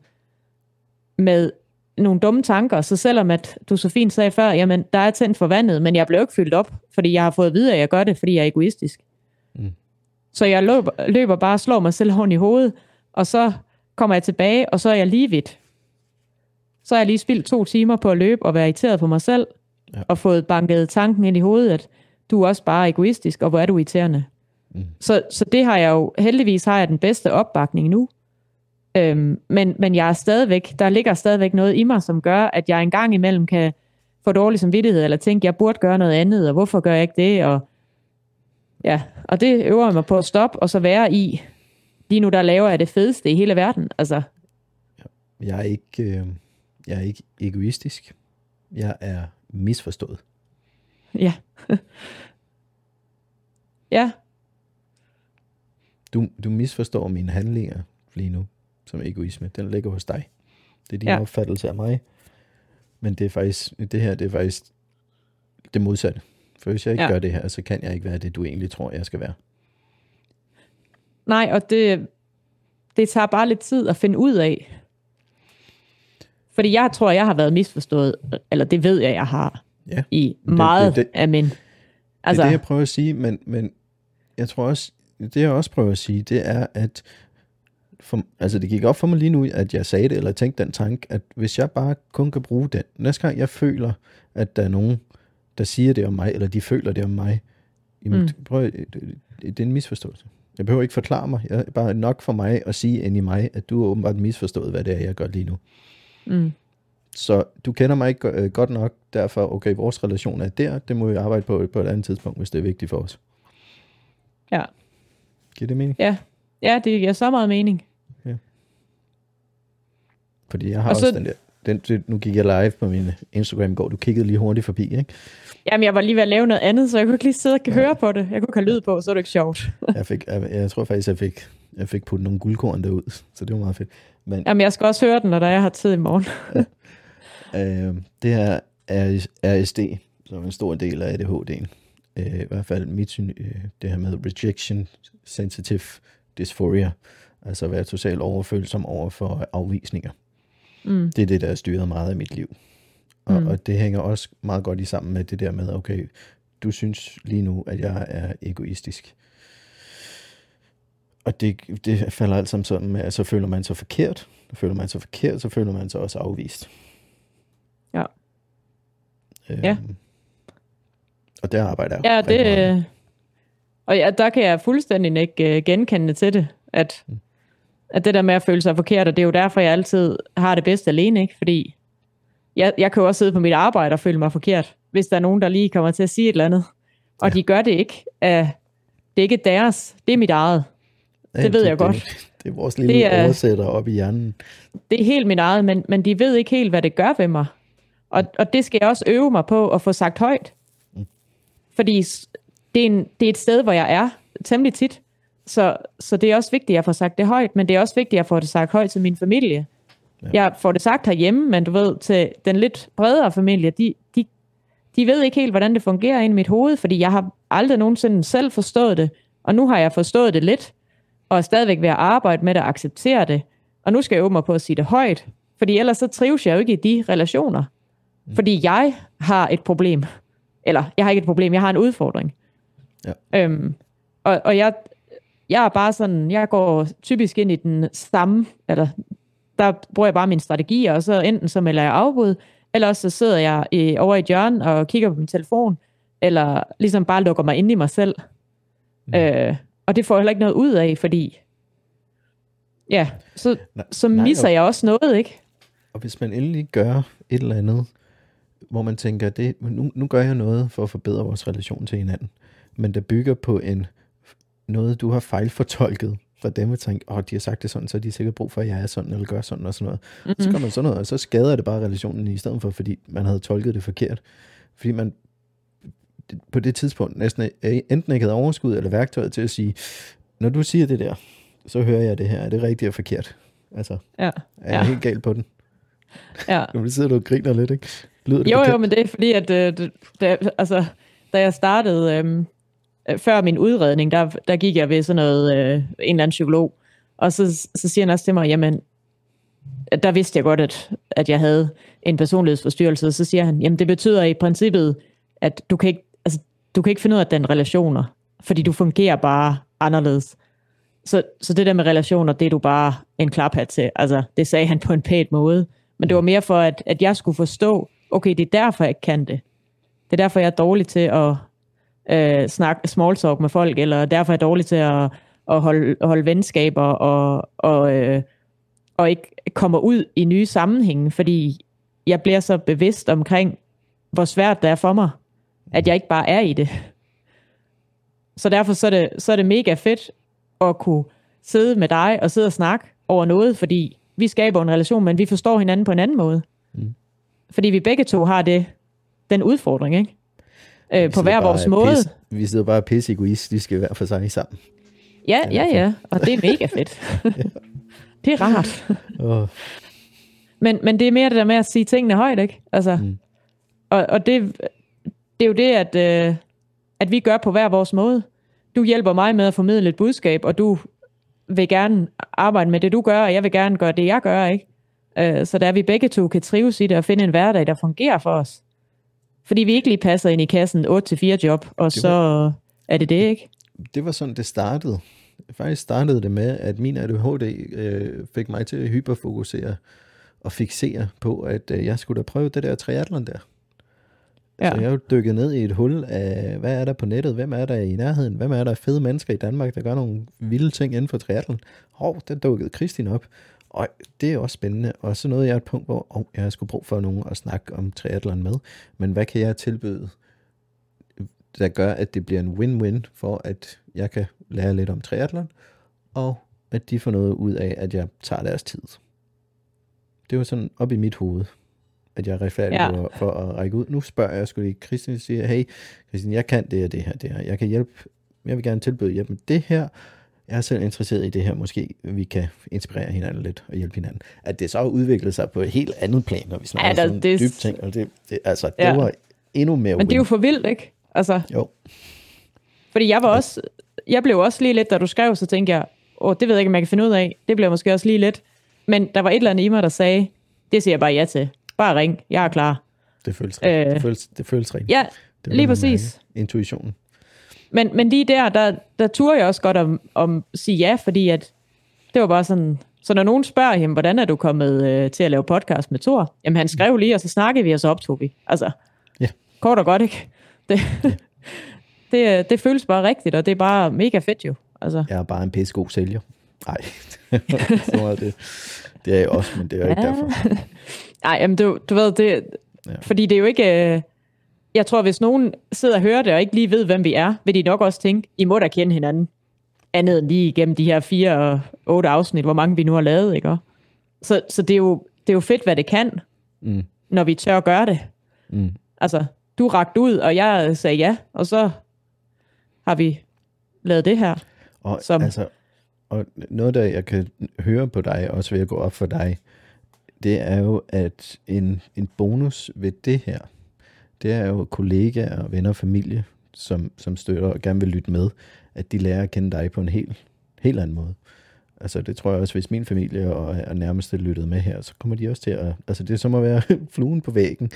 Speaker 2: med nogle dumme tanker, så selvom at du så fint sagde før, jamen der er tændt for vandet, men jeg blev ikke fyldt op, fordi jeg har fået at vide, at jeg gør det, fordi jeg er egoistisk.
Speaker 1: Mm.
Speaker 2: Så jeg løber, løber bare og slår mig selv oven i hovedet, og så kommer jeg tilbage, og så er jeg lige vidt. Så har jeg lige spildt to timer på at løbe og være irriteret på mig selv,
Speaker 1: Ja.
Speaker 2: og fået banket tanken ind i hovedet, at du er også bare egoistisk, og hvor er du irriterende. Mm. Så, så det har jeg jo, heldigvis har jeg den bedste opbakning nu. Øhm, men, men jeg er stadigvæk, der ligger stadigvæk noget i mig, som gør, at jeg engang imellem kan få dårlig samvittighed, eller tænke, jeg burde gøre noget andet, og hvorfor gør jeg ikke det? Og, ja, og det øver jeg mig på at stoppe, og så være i. Lige nu, der laver jeg det fedeste i hele verden. Altså.
Speaker 1: Jeg er ikke, øh, jeg er ikke egoistisk. Jeg er misforstået.
Speaker 2: Ja. ja.
Speaker 1: Du, du misforstår mine handlinger lige nu som egoisme. Den ligger hos dig. Det er din ja. opfattelse af mig. Men det er faktisk, det her det er faktisk det modsatte. For hvis jeg ikke ja. gør det her, så kan jeg ikke være det, du egentlig tror, jeg skal være.
Speaker 2: Nej, og det, det tager bare lidt tid at finde ud af. Fordi jeg tror, jeg har været misforstået, eller det ved jeg, jeg har, ja, i meget det, det, det, af min... Altså,
Speaker 1: det er det, altså- jeg prøver at sige, men, men jeg tror også, det jeg også prøver at sige, det er, at for, altså det gik op for mig lige nu, at jeg sagde det, eller tænkte den tanke, at hvis jeg bare kun kan bruge den, næste gang jeg føler, at der er nogen, der siger det om mig, eller de føler det om mig, jamen, mm. prøv, det, det er en misforståelse. Jeg behøver ikke forklare mig. Jeg er bare nok for mig at sige ind i mig, at du har åbenbart misforstået, hvad det er, jeg gør lige nu. Mm. Så du kender mig ikke øh, godt nok, derfor, okay, vores relation er der, det må vi arbejde på på et andet tidspunkt, hvis det er vigtigt for os.
Speaker 2: Ja.
Speaker 1: Giver det mening?
Speaker 2: Ja, ja det giver så meget mening. Ja.
Speaker 1: Fordi jeg har og også så, den der, den, nu gik jeg live på min Instagram i går, du kiggede lige hurtigt forbi, ikke?
Speaker 2: Jamen, jeg var lige ved at lave noget andet, så jeg kunne ikke lige sidde og ja. høre på det. Jeg kunne have lyd på, så er det ikke sjovt.
Speaker 1: jeg, fik, jeg, jeg tror faktisk, jeg fik, jeg fik puttet nogle guldkorn derud, så det var meget fedt.
Speaker 2: Men, Jamen, jeg skal også høre den, når der jeg har tid i morgen.
Speaker 1: øh, det her er RSD, som er en stor del af ADHD'en. Øh, I hvert fald mit syn, øh, det her med rejection sensitive dysphoria, altså at være totalt overfølsom over for afvisninger. Mm. Det er det, der har styret meget af mit liv. Og, mm. og det hænger også meget godt i sammen med det der med, okay, du synes lige nu, at jeg er egoistisk. Og det, det falder alt sammen sådan med, at så føler man sig forkert. Så føler man sig forkert, så føler man sig også afvist.
Speaker 2: Ja. Øhm, ja.
Speaker 1: Og der arbejder jeg.
Speaker 2: Ja, det, og ja, der kan jeg fuldstændig ikke uh, genkende til det, at, mm. At det der med at føle sig forkert, og det er jo derfor, jeg altid har det bedst alene, ikke? Fordi jeg, jeg kan jo også sidde på mit arbejde og føle mig forkert, hvis der er nogen, der lige kommer til at sige et eller andet. Og ja. de gør det ikke. Uh, det er ikke deres, det er mit eget. Det ved det, jeg godt.
Speaker 1: Det, det er vores lille det er, oversætter op i hjernen.
Speaker 2: Det er helt mit eget, men, men de ved ikke helt, hvad det gør ved mig. Og, og det skal jeg også øve mig på at få sagt højt. Mm. Fordi det er, en, det er et sted, hvor jeg er temmelig tit. Så, så det er også vigtigt, at jeg får sagt det højt, men det er også vigtigt, at jeg får det sagt højt til min familie. Ja. Jeg får det sagt herhjemme, men du ved, til den lidt bredere familie, de, de, de ved ikke helt, hvordan det fungerer ind i mit hoved, fordi jeg har aldrig nogensinde selv forstået det, og nu har jeg forstået det lidt, og er stadigvæk ved at arbejde med det og acceptere det. Og nu skal jeg åbne på at sige det højt, fordi ellers så trives jeg jo ikke i de relationer. Mm. Fordi jeg har et problem. Eller, jeg har ikke et problem, jeg har en udfordring. Ja. Øhm, og, og jeg, jeg er bare sådan, jeg går typisk ind i den samme, eller der bruger jeg bare mine strategier, og så enten så melder jeg afbud, eller også så sidder jeg i, over i hjørnet og kigger på min telefon, eller ligesom bare lukker mig ind i mig selv. Mm. Øh, og det får jeg heller ikke noget ud af, fordi ja, så, nej, så misser nej, og, jeg også noget, ikke?
Speaker 1: Og hvis man endelig gør et eller andet, hvor man tænker, det, nu, nu gør jeg noget for at forbedre vores relation til hinanden, men der bygger på en noget, du har fejlfortolket fra dem, og tænker, åh, oh, de har sagt det sådan, så de sikkert brug for, at jeg er sådan, eller gør sådan og sådan noget. Mm-hmm. Så gør man sådan noget, og så skader det bare relationen i stedet for, fordi man havde tolket det forkert. Fordi man på det tidspunkt næsten enten ikke havde overskud eller værktøjet til at sige, når du siger det der, så hører jeg det her. Er det rigtigt eller forkert? Altså, ja. er jeg ja. helt galt på den? Ja. Nu sidder du og griner lidt, ikke?
Speaker 2: Lyder det jo, forkert? jo, men det er fordi, at øh, det, altså, da jeg startede, øh, Øh, før min udredning, der, der gik jeg ved sådan noget, øh, en eller anden psykolog, og så, så siger han også til mig, jamen, der vidste jeg godt, at, at jeg havde en personlighedsforstyrrelse, og så siger han, jamen det betyder i princippet, at du kan ikke altså, du kan ikke finde ud af den relationer, fordi du fungerer bare anderledes. Så, så det der med relationer, det er du bare en klaphat til. Altså, det sagde han på en pæt måde. Men det var mere for, at, at jeg skulle forstå, okay, det er derfor, jeg kan det. Det er derfor, jeg er dårlig til at, øh, snak, small talk med folk, eller derfor er dårlig til at, at holde, holde venskaber, og, og, øh, og ikke kommer ud i nye sammenhænge, fordi jeg bliver så bevidst omkring, hvor svært det er for mig, at jeg ikke bare er i det. Så derfor så er det, så er det mega fedt at kunne sidde med dig og sidde og snakke over noget, fordi vi skaber en relation, men vi forstår hinanden på en anden måde. Mm. Fordi vi begge to har det, den udfordring, ikke? Øh, på hver vores måde.
Speaker 1: Pis, vi sidder bare pisse egoistiske hver for sig sammen.
Speaker 2: Ja, ja, ja. Og det er mega fedt. det er rart. oh. men, men det er mere det der med at sige tingene højt, ikke? Altså, mm. Og, og det, det er jo det, at, øh, at vi gør på hver vores måde. Du hjælper mig med at formidle et budskab, og du vil gerne arbejde med det, du gør, og jeg vil gerne gøre det, jeg gør, ikke? Øh, så der vi begge to kan trives i det og finde en hverdag, der fungerer for os. Fordi vi ikke lige passer ind i kassen 8-4 job, og var, så er det det, ikke?
Speaker 1: Det var sådan, det startede. Faktisk startede det med, at min ADHD øh, fik mig til at hyperfokusere og fixere på, at øh, jeg skulle da prøve det der triathlon der. Ja. Så jeg dykket ned i et hul af, hvad er der på nettet, hvem er der i nærheden, hvem er der fede mennesker i Danmark, der gør nogle vilde ting inden for triathlon. Hov, der dukkede Kristin op. Og det er også spændende. Og så nåede jeg et punkt, hvor oh, jeg skulle brug for nogen at snakke om triathlon med. Men hvad kan jeg tilbyde, der gør, at det bliver en win-win for, at jeg kan lære lidt om triathlon, og at de får noget ud af, at jeg tager deres tid. Det var sådan op i mit hoved at jeg er retfærdig ja. for, for at række ud. Nu spørger jeg skulle lige Christian siger, hey Christian, jeg kan det og det her, det her. Jeg kan hjælpe, jeg vil gerne tilbyde hjælp med det her. Jeg er selv interesseret i det her. Måske vi kan inspirere hinanden lidt og hjælpe hinanden. At det så har udviklet sig på et helt andet plan, når vi snakker ja, der, sådan det... dybe ting. Og det, det, altså, det ja. var endnu mere
Speaker 2: Men det er jo for vildt, ikke? Altså,
Speaker 1: jo.
Speaker 2: Fordi jeg var også, jeg blev også lige lidt, da du skrev, så tænkte jeg, åh, det ved jeg ikke, om jeg kan finde ud af. Det blev måske også lige lidt. Men der var et eller andet i mig, der sagde, det siger jeg bare ja til. Bare ring, jeg er klar.
Speaker 1: Det føles rent. Øh, det føles, det føles rent.
Speaker 2: Ja, det lige præcis.
Speaker 1: Intuitionen.
Speaker 2: Men, men lige der, der, der turde jeg også godt om, om sige ja, fordi at det var bare sådan, så når nogen spørger hende, hvordan er du kommet øh, til at lave podcast med Thor? Jamen han skrev lige, og så snakkede vi, og så optog vi. Altså,
Speaker 1: ja.
Speaker 2: kort og godt, ikke? Det, det, øh, det føles bare rigtigt, og det er bare mega fedt jo. Altså.
Speaker 1: Jeg er bare en pisse god sælger. Nej, det, det er jeg også, men det er jo ja. ikke derfor.
Speaker 2: Nej, jamen du, du ved, det, ja. fordi det er jo ikke... Jeg tror, hvis nogen sidder og hører det, og ikke lige ved, hvem vi er, vil de nok også tænke, I må da kende hinanden. Andet end lige igennem de her fire og otte afsnit, hvor mange vi nu har lavet, ikke? Så, så det, er jo, det er jo fedt, hvad det kan, mm. når vi tør at gøre det. Mm. Altså, du rakte ud, og jeg sagde ja, og så har vi lavet det her.
Speaker 1: Og, som... altså, og noget, der jeg kan høre på dig, også ved at gå op for dig, det er jo, at en, en bonus ved det her, det er jo kollegaer, venner og familie, som, som støtter og gerne vil lytte med, at de lærer at kende dig på en helt, helt anden måde. Altså det tror jeg også, hvis min familie og er nærmeste lyttet med her, så kommer de også til at, altså det er som at være fluen på væggen,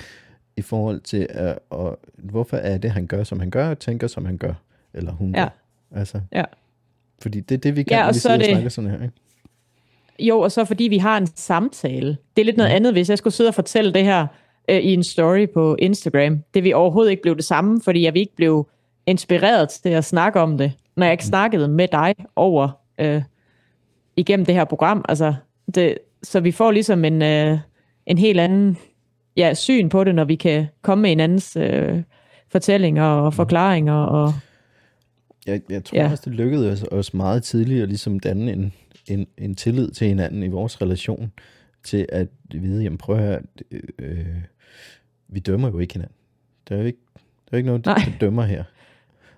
Speaker 1: i forhold til, at, og, hvorfor er det, han gør, som han gør, og tænker, som han gør, eller hun ja. gør. Altså, ja. Fordi det er det, vi kan, ja, og vi så det... snakke sådan her, ikke?
Speaker 2: Jo, og så fordi vi har en samtale. Det er lidt noget ja. andet, hvis jeg skulle sidde og fortælle det her øh, i en story på Instagram. Det vi overhovedet ikke blev det samme, fordi jeg ikke blev inspireret til at snakke om det, når jeg ikke mm. snakkede med dig over øh, igennem det her program. Altså, det, så vi får ligesom en, øh, en helt anden ja, syn på det, når vi kan komme med en andens øh, fortællinger og mm. forklaringer. Og,
Speaker 1: jeg, jeg tror ja. også, det lykkedes os, os meget tidligt at ligesom danne en, en, en tillid til hinanden i vores relation, til at vide, jamen prøv at høre, øh, vi dømmer jo ikke hinanden. Der er jo ikke, der er ikke noget, der dømmer her.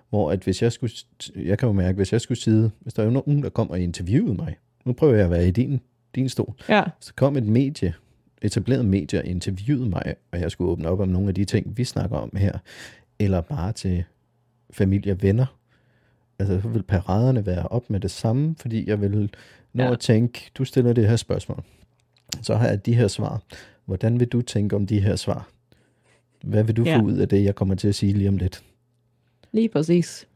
Speaker 1: Hvor at hvis jeg skulle, jeg kan jo mærke, hvis jeg skulle sidde, hvis der er nogen, der kommer og interviewede mig, nu prøver jeg at være i din, din stol,
Speaker 2: ja.
Speaker 1: så kom et medie, etableret medie og interviewede mig, og jeg skulle åbne op om nogle af de ting, vi snakker om her, eller bare til familie og venner. Altså, så vil paraderne være op med det samme, fordi jeg vil nå ja. at tænke, du stiller det her spørgsmål, så har jeg de her svar. Hvordan vil du tænke om de her svar? Hvad vil du ja. få ud af det, jeg kommer til at sige lige om lidt?
Speaker 2: Lige præcis.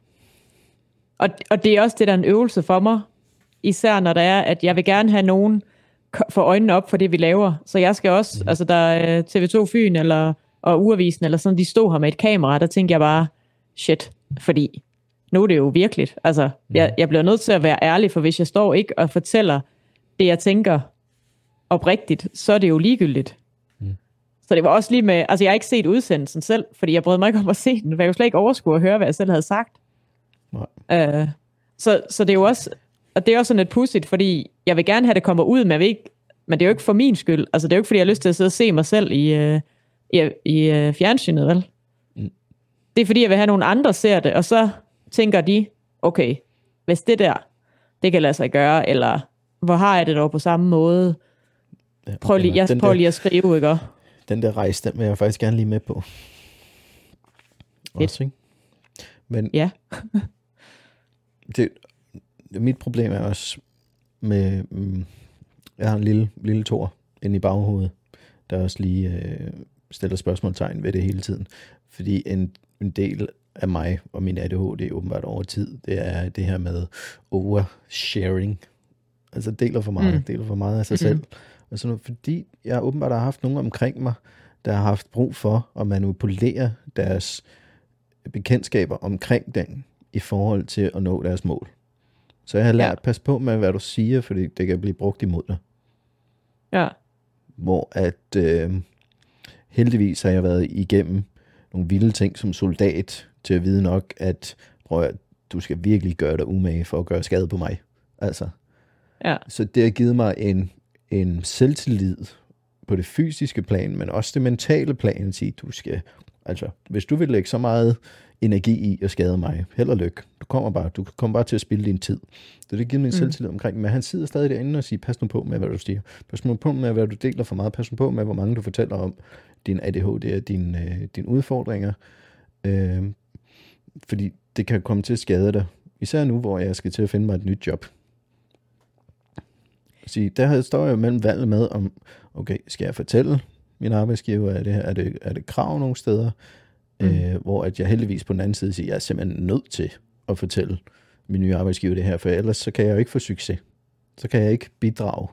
Speaker 2: Og, og det er også det, der er en øvelse for mig, især når der er, at jeg vil gerne have nogen for øjnene op for det, vi laver. Så jeg skal også, mm. altså der er TV2 Fyn eller, og Uavisen, eller sådan, de stod her med et kamera, der tænker jeg bare, shit, Fordi nu er det jo virkeligt. Altså, jeg, jeg bliver nødt til at være ærlig, for hvis jeg står ikke og fortæller det, jeg tænker oprigtigt, så er det jo ligegyldigt. Så det var også lige med, altså jeg har ikke set udsendelsen selv, fordi jeg brød mig ikke om at se den, for jeg kunne slet ikke overskue at høre, hvad jeg selv havde sagt.
Speaker 1: Nej.
Speaker 2: Øh, så, så det er jo også, og det er også sådan lidt pudsigt, fordi jeg vil gerne have, at det kommer ud, men, jeg vil ikke, men det er jo ikke for min skyld. Altså det er jo ikke, fordi jeg har lyst til at sidde og se mig selv i, øh, i, i øh, fjernsynet, vel?
Speaker 1: Mm.
Speaker 2: Det er fordi, jeg vil have, at nogle andre ser det, og så tænker de, okay, hvis det der, det kan lade sig gøre, eller hvor har jeg det dog på samme måde? Prøv lige, jeg prøver lige at skrive, ikke?
Speaker 1: Den der rejse, den vil jeg faktisk gerne lige med på. Også, ikke? Men
Speaker 2: Ja.
Speaker 1: det, mit problem er også med, mm, jeg har en lille, lille tor inde i baghovedet, der også lige øh, stiller spørgsmålstegn ved det hele tiden. Fordi en, en del af mig og min ADHD åbenbart over tid, det er det her med oversharing. Altså deler for meget,
Speaker 2: Mm.
Speaker 1: deler for meget af sig
Speaker 2: Mhm.
Speaker 1: selv. Og sådan noget, fordi jeg åbenbart har haft nogen omkring mig, der har haft brug for at manipulere deres bekendtskaber omkring den i forhold til at nå deres mål. Så jeg har lært,
Speaker 2: Ja.
Speaker 1: pas på med, hvad du siger, fordi det kan blive brugt imod dig.
Speaker 2: Ja.
Speaker 1: Hvor at øh, heldigvis har jeg været igennem nogle vilde ting som soldat, til at vide nok, at prøv at, du skal virkelig gøre dig umage for at gøre skade på mig. Altså,
Speaker 2: Ja.
Speaker 1: så det har givet mig en, en selvtillid på det fysiske plan, men også det mentale plan, at sige, du skal, altså, hvis du vil lægge så meget energi i at skade mig, held og lykke. Du kommer bare, du kommer bare til at spille din tid. Så det giver mig en
Speaker 2: Mm.
Speaker 1: selvtillid omkring, men han sidder stadig derinde og siger, pas nu på med, hvad du siger. Pas nu på med, hvad du deler for meget. Pas nu på med, hvor mange du fortæller om din ADHD og dine, øh, dine udfordringer. Øh, fordi det kan komme til at skade dig. Især nu, hvor jeg skal til at finde mig et nyt job. Så der står jeg mellem valget med, om, okay, skal jeg fortælle min arbejdsgiver, er det, er det, er det krav nogle steder,
Speaker 2: Mm.
Speaker 1: øh, hvor at jeg heldigvis på den anden side siger, jeg er simpelthen nødt til at fortælle min nye arbejdsgiver det her, for ellers så kan jeg jo ikke få succes. Så kan jeg ikke bidrage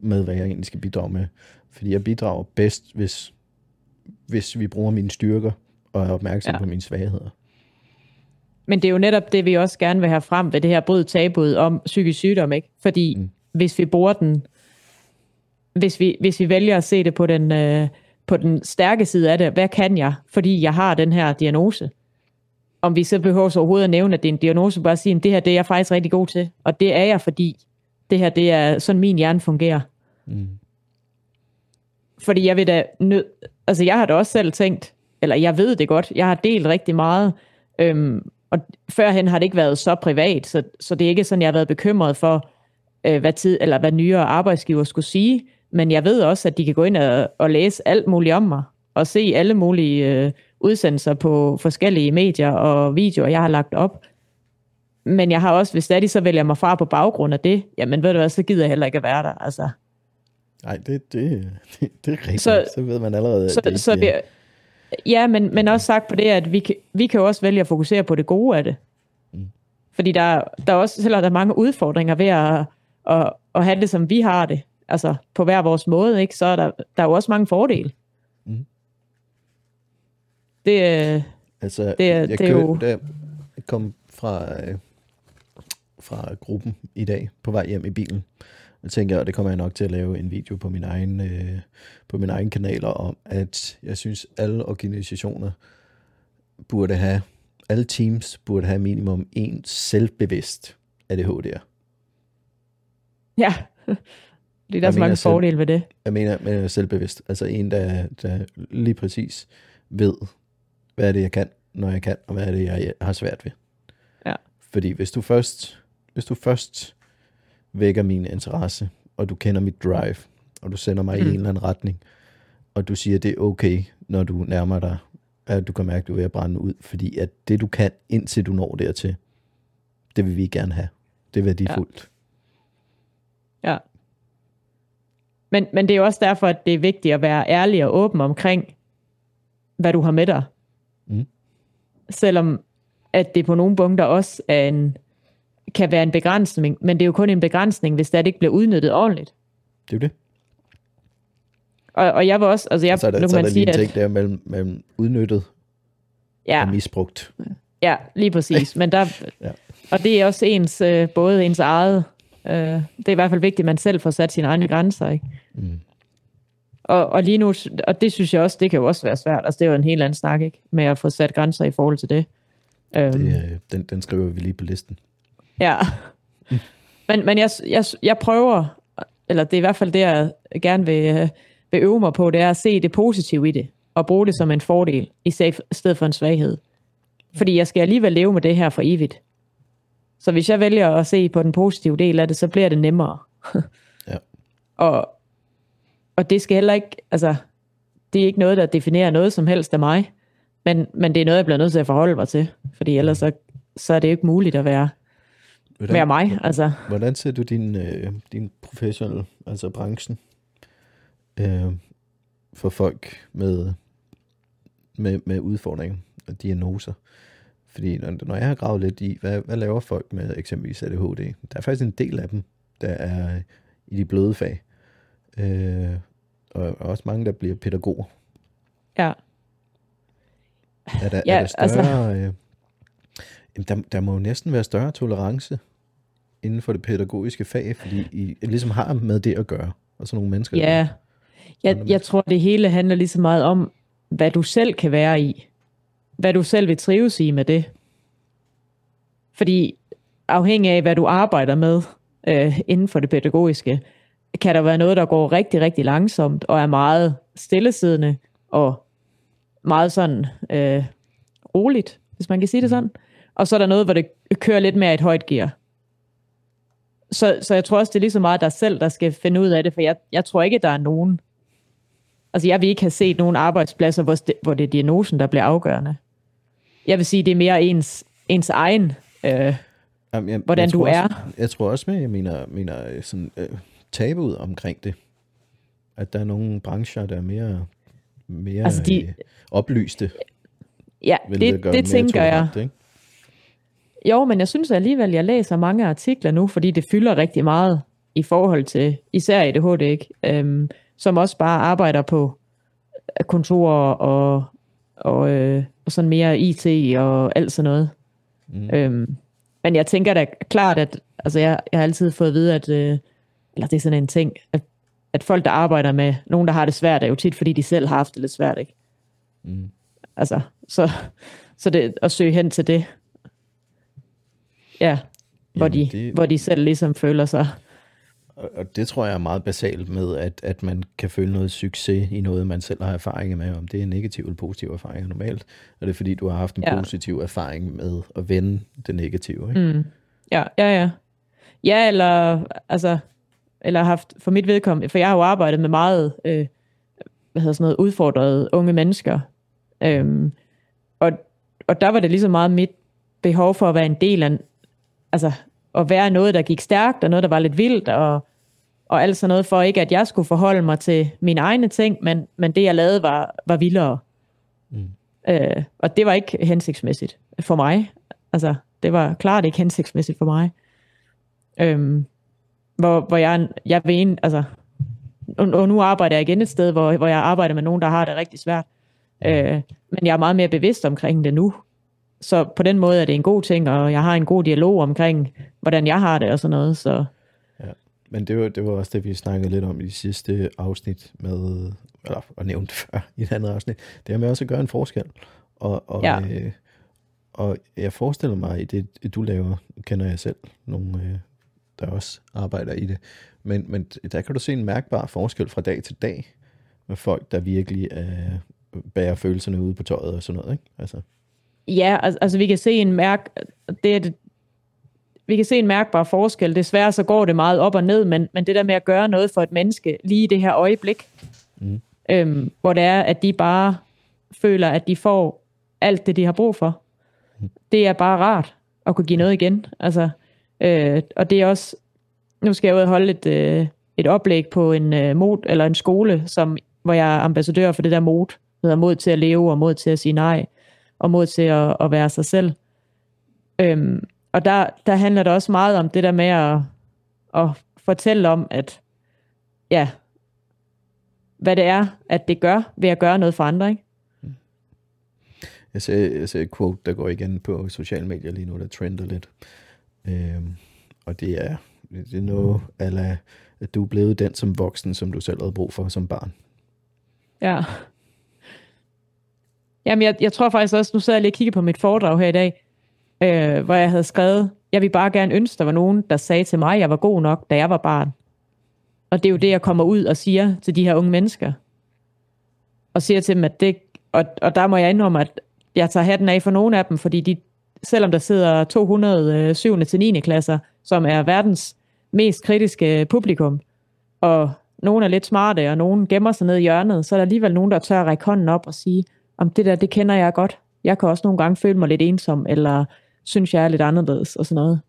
Speaker 1: med, hvad jeg egentlig skal bidrage med. Fordi jeg bidrager bedst, hvis, hvis vi bruger mine styrker og er opmærksom
Speaker 2: ja.
Speaker 1: på mine svagheder.
Speaker 2: Men det er jo netop det, vi også gerne vil have frem ved det her bryd tabuet om psykisk sygdom, ikke? Fordi mm. Hvis vi bruger den, hvis vi, hvis vi vælger at se det på den, øh, på den stærke side af det, hvad kan jeg, fordi jeg har den her diagnose? Om vi så behøver så overhovedet at nævne, at det er en diagnose, bare at sige, at det her det er jeg faktisk rigtig god til, og det er jeg, fordi det her det er sådan min hjerne fungerer.
Speaker 1: Mm.
Speaker 2: Fordi jeg vil da nød, altså jeg har da også selv tænkt, eller jeg ved det godt, jeg har delt rigtig meget, øhm, og førhen har det ikke været så privat, så, så det er ikke sådan, jeg har været bekymret for, øh, hvad tid, eller hvad nyere arbejdsgiver skulle sige, men jeg ved også, at de kan gå ind og, og læse alt muligt om mig, og se alle mulige øh, udsendelser på forskellige medier og videoer, jeg har lagt op. Men jeg har også, hvis det er, de så vælger mig fra på baggrund af det, jamen ved du hvad, så gider jeg heller ikke at være der. Altså,
Speaker 1: Nej, det, det, det, det er rigtigt.
Speaker 2: Så-
Speaker 1: Så, så ved man allerede,
Speaker 2: så,
Speaker 1: at det
Speaker 2: så
Speaker 1: ikke
Speaker 2: vi, ja, men, men også sagt på det, at vi kan, vi kan jo også vælge at fokusere på det gode af det.
Speaker 1: Mm.
Speaker 2: Fordi der, der er også, selvom der er mange udfordringer ved at, at, at have det, som vi har det, altså på hver vores måde, ikke, så er der, der er jo også mange fordele.
Speaker 1: Mm.
Speaker 2: Det, øh,
Speaker 1: Altså,
Speaker 2: Det
Speaker 1: jeg
Speaker 2: det er jo-
Speaker 1: da jeg kom fra, øh, fra gruppen i dag på vej hjem i bilen. Jeg tænker, og det kommer jeg nok til at lave en video på min egen, øh, på min egen kanaler om, at jeg synes, alle organisationer burde have, alle teams burde have minimum en selvbevidst ADHD'er.
Speaker 2: ja, det er der
Speaker 1: Jeg
Speaker 2: så mange
Speaker 1: selv-
Speaker 2: fordele ved det.
Speaker 1: Jeg mener, men selvbevidst. Altså en, der, der lige præcis ved, hvad er det, jeg kan, når jeg kan, og hvad er det, jeg har svært ved.
Speaker 2: Ja.
Speaker 1: Fordi hvis du først, hvis du først vækker min interesse, og du kender mit drive, og du sender mig mm. i en eller anden retning, og du siger, det er okay, når du nærmer dig, at du kan mærke, at du er ved at brænde ud, fordi at det, du kan, indtil du når dertil, det vil vi gerne have. Det er værdifuldt.
Speaker 2: Ja. Men, men det er jo også derfor, at det er vigtigt at være ærlig og åben omkring, hvad du har med dig.
Speaker 1: Mm.
Speaker 2: Selvom at det på nogle punkter også er en, kan være en begrænsning, men det er jo kun en begrænsning, hvis det, ikke bliver udnyttet ordentligt.
Speaker 1: Det er det.
Speaker 2: Og, og jeg var også, altså jeg,
Speaker 1: så er der,
Speaker 2: nu
Speaker 1: så er
Speaker 2: man
Speaker 1: der lige en
Speaker 2: at
Speaker 1: ting der mellem, mellem udnyttet
Speaker 2: ja,
Speaker 1: og misbrugt.
Speaker 2: Ja, lige præcis. Men der, ja. Og det er også ens, øh, både ens eget, øh, det er i hvert fald vigtigt, at man selv får sat sine egne grænser, ikke? Mm. Og, og lige nu, og det synes jeg også, det kan jo også være svært, altså det er jo en helt anden snak, ikke? Med at få sat grænser i forhold til det.
Speaker 1: det øhm. den, den skriver vi lige på listen.
Speaker 2: Ja. Men, men jeg, jeg, jeg prøver, eller det er i hvert fald det, jeg gerne vil, øh, vil øve mig på, det er at se det positive i det, og bruge det som en fordel, i stedet for en svaghed. Fordi jeg skal alligevel leve med det her for evigt. Så hvis jeg vælger at se på den positive del af det, så bliver det nemmere. ja. Og, og det skal heller ikke, altså, det er ikke noget, der definerer noget som helst af mig, men, men det er noget, jeg bliver nødt til at forholde mig til, fordi ellers så, så er det ikke muligt at være, hvordan, være mig. Altså.
Speaker 1: Hvordan ser du din, øh, din professionelle, altså branchen, øh, for folk med, med, med udfordringer og diagnoser? Fordi når, når jeg har gravet lidt i, hvad, hvad laver folk med eksempelvis ADHD? Der er faktisk en del af dem, der er i de bløde fag. Øh, og også mange, der bliver pædagoger.
Speaker 2: Ja.
Speaker 1: Er der, ja, er der større... Altså... Øh, der, der må jo næsten være større tolerance inden for det pædagogiske fag, fordi I ligesom har med det at gøre, og sådan nogle mennesker.
Speaker 2: Ja, jeg, jeg tror, det hele handler lige så meget om, hvad du selv kan være i hvad du selv vil trives i med det. Fordi afhængig af, hvad du arbejder med øh, inden for det pædagogiske, kan der være noget, der går rigtig, rigtig langsomt og er meget stillesiddende og meget sådan øh, roligt, hvis man kan sige det sådan. Og så er der noget, hvor det kører lidt mere et højt gear. Så, så jeg tror også, det er lige så meget dig selv, der skal finde ud af det, for jeg, jeg tror ikke, der er nogen. Altså jeg vil ikke have set nogen arbejdspladser, hvor det, hvor det er diagnosen, der bliver afgørende jeg vil sige, det er mere ens, ens egen, øh, Jamen, jeg, hvordan jeg du
Speaker 1: er.
Speaker 2: Også,
Speaker 1: jeg tror også med, jeg mener, mener øh, sådan, øh, tabuet omkring det. At der er nogle brancher, der er mere, mere altså de, øh, oplyste.
Speaker 2: Ja, det, det, det tænker jeg. Ikke? Jo, men jeg synes alligevel, jeg læser mange artikler nu, fordi det fylder rigtig meget i forhold til især ADHD, ikke? Øhm, som også bare arbejder på kontorer og, og øh, og sådan mere IT og alt sådan noget. Mm. Øhm, men jeg tænker da klart, at altså jeg, jeg har altid fået at vide, at øh, eller det er sådan en ting, at, at folk, der arbejder med nogen, der har det svært, er jo tit, fordi de selv har haft det lidt svært, ikke? Mm. Altså, så, så det at søge hen til det, ja, hvor, Jamen, de, det... hvor de selv ligesom føler sig
Speaker 1: og det tror jeg er meget basalt med, at, at man kan føle noget succes i noget, man selv har erfaring med, om det er negativ eller positiv erfaring normalt. Og det er fordi, du har haft en ja. positiv erfaring med at vende det negative. Ikke? Mm.
Speaker 2: Ja, ja, ja. Ja, eller, altså, eller haft, for mit vedkommende, for jeg har jo arbejdet med meget, øh, hvad hedder sådan noget, udfordrede unge mennesker. Øhm, og, og der var det ligesom meget mit behov for at være en del af, altså at være noget, der gik stærkt, og noget, der var lidt vildt, og, og alt sådan noget, for ikke at jeg skulle forholde mig til mine egne ting, men, men det, jeg lavede, var, var vildere. Mm. Øh, og det var ikke hensigtsmæssigt for mig. Altså, det var klart ikke hensigtsmæssigt for mig. Øhm, hvor, hvor jeg, jeg ved en, altså, og, og nu arbejder jeg igen et sted, hvor, hvor jeg arbejder med nogen, der har det rigtig svært. Øh, men jeg er meget mere bevidst omkring det nu, så på den måde er det en god ting, og jeg har en god dialog omkring, hvordan jeg har det og sådan noget. Så.
Speaker 1: Ja, men det var, det var også det, vi snakkede lidt om i sidste afsnit med, eller og nævnt før i et andet afsnit, det er med også at gøre en forskel. Og, og, ja. øh, og jeg forestiller mig, i det, du laver, kender jeg selv nogle, øh, der også arbejder i det. Men, men der kan du se en mærkbar forskel fra dag til dag med folk, der virkelig øh, bærer følelserne ude på tøjet og sådan noget. Ikke? Altså.
Speaker 2: Ja, altså, vi kan se en mærk, det er det, vi kan se en mærkbar forskel. Desværre så går det meget op og ned, men, men det der med at gøre noget for et menneske lige i det her øjeblik, mm. øhm, hvor det er, at de bare føler, at de får alt det, de har brug for. Mm. Det er bare rart at kunne give noget igen. Altså, øh, og det er også, nu skal jeg ud og holde et, øh, et oplæg på en øh, mod, eller en skole, som, hvor jeg er ambassadør for det der mod, der hedder mod til at leve og mod til at sige nej og mod til at, at være sig selv. Øhm, og der, der handler det også meget om det der med at, at fortælle om, at ja, hvad det er, at det gør ved at gøre noget for andre, ikke?
Speaker 1: Jeg ser, jeg ser et quote, der går igen på sociale medier lige nu, der trender lidt. Øhm, og det er, det er noget, ala, at du er blevet den som voksen, som du selv havde brug for som barn.
Speaker 2: Ja. Jamen, jeg, jeg tror faktisk også, nu sidder jeg lige og kiggede på mit foredrag her i dag, øh, hvor jeg havde skrevet, jeg vil bare gerne ønske, der var nogen, der sagde til mig, at jeg var god nok, da jeg var barn. Og det er jo det, jeg kommer ud og siger til de her unge mennesker. Og siger til dem, at det, og, og der må jeg indrømme, at jeg tager hatten af for nogle af dem, fordi de, selvom der sidder 200 7. Øh, til 9. klasser, som er verdens mest kritiske øh, publikum, og nogen er lidt smarte, og nogen gemmer sig ned i hjørnet, så er der alligevel nogen, der tør at række hånden op og sige, om det der, det kender jeg godt. Jeg kan også nogle gange føle mig lidt ensom, eller synes, jeg er lidt anderledes, og sådan noget.